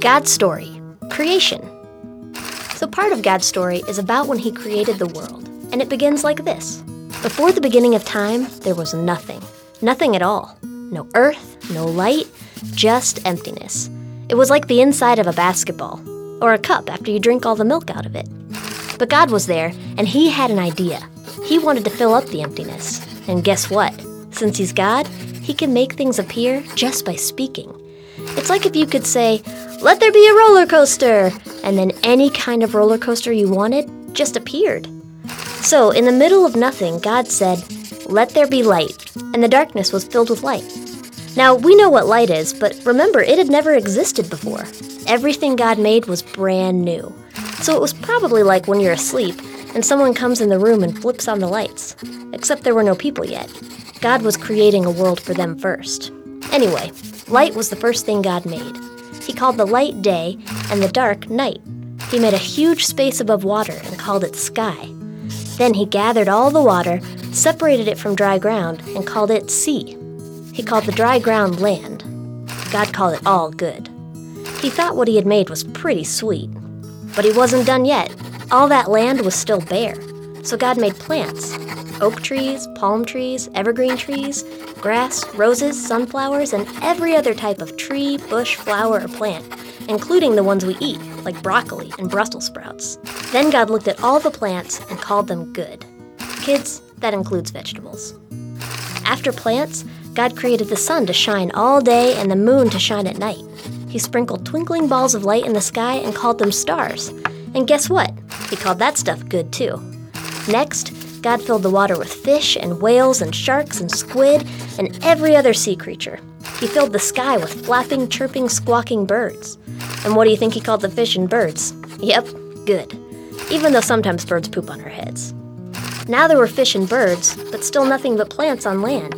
God's story creation. So, part of God's story is about when He created the world, and it begins like this Before the beginning of time, there was nothing. Nothing at all. No earth, no light, just emptiness. It was like the inside of a basketball, or a cup after you drink all the milk out of it. But God was there, and He had an idea. He wanted to fill up the emptiness. And guess what? Since He's God, He can make things appear just by speaking. It's like if you could say, Let there be a roller coaster! And then any kind of roller coaster you wanted just appeared. So, in the middle of nothing, God said, Let there be light. And the darkness was filled with light. Now, we know what light is, but remember, it had never existed before. Everything God made was brand new. So it was probably like when you're asleep and someone comes in the room and flips on the lights. Except there were no people yet. God was creating a world for them first. Anyway, light was the first thing God made. He called the light day and the dark night. He made a huge space above water and called it sky. Then he gathered all the water, separated it from dry ground, and called it sea. He called the dry ground land. God called it all good. He thought what he had made was pretty sweet. But he wasn't done yet. All that land was still bare. So God made plants oak trees, palm trees, evergreen trees, grass, roses, sunflowers, and every other type of tree, bush, flower, or plant, including the ones we eat, like broccoli and Brussels sprouts. Then God looked at all the plants and called them good. Kids, that includes vegetables. After plants, God created the sun to shine all day and the moon to shine at night. He sprinkled twinkling balls of light in the sky and called them stars. And guess what? He called that stuff good too. Next, God filled the water with fish and whales and sharks and squid and every other sea creature. He filled the sky with flapping, chirping, squawking birds. And what do you think he called the fish and birds? Yep, good. Even though sometimes birds poop on our heads. Now there were fish and birds, but still nothing but plants on land.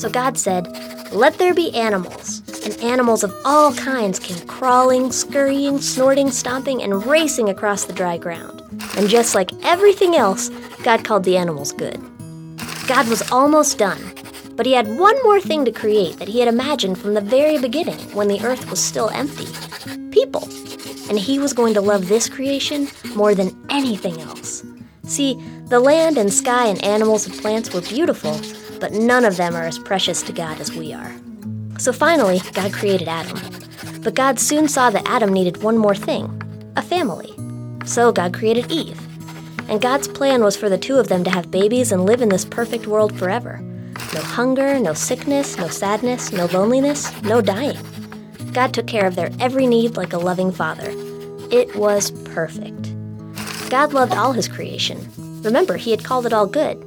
So God said, Let there be animals. And animals of all kinds came crawling, scurrying, snorting, stomping, and racing across the dry ground. And just like everything else, God called the animals good. God was almost done, but he had one more thing to create that he had imagined from the very beginning when the earth was still empty people. And he was going to love this creation more than anything else. See, the land and sky and animals and plants were beautiful, but none of them are as precious to God as we are. So finally, God created Adam. But God soon saw that Adam needed one more thing a family. So God created Eve. And God's plan was for the two of them to have babies and live in this perfect world forever. No hunger, no sickness, no sadness, no loneliness, no dying. God took care of their every need like a loving father. It was perfect. God loved all his creation. Remember, he had called it all good.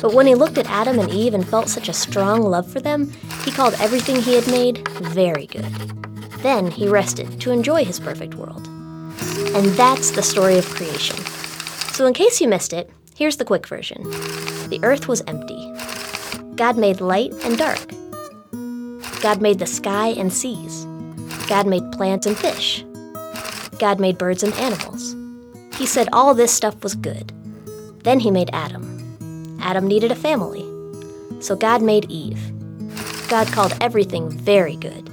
But when he looked at Adam and Eve and felt such a strong love for them, he called everything he had made very good. Then he rested to enjoy his perfect world. And that's the story of creation. So, in case you missed it, here's the quick version The earth was empty. God made light and dark. God made the sky and seas. God made plants and fish. God made birds and animals. He said all this stuff was good. Then he made Adam. Adam needed a family. So God made Eve. God called everything very good.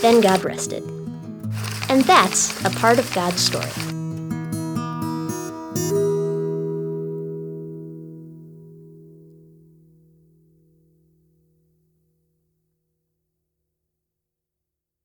Then God rested. And that's a part of God's story.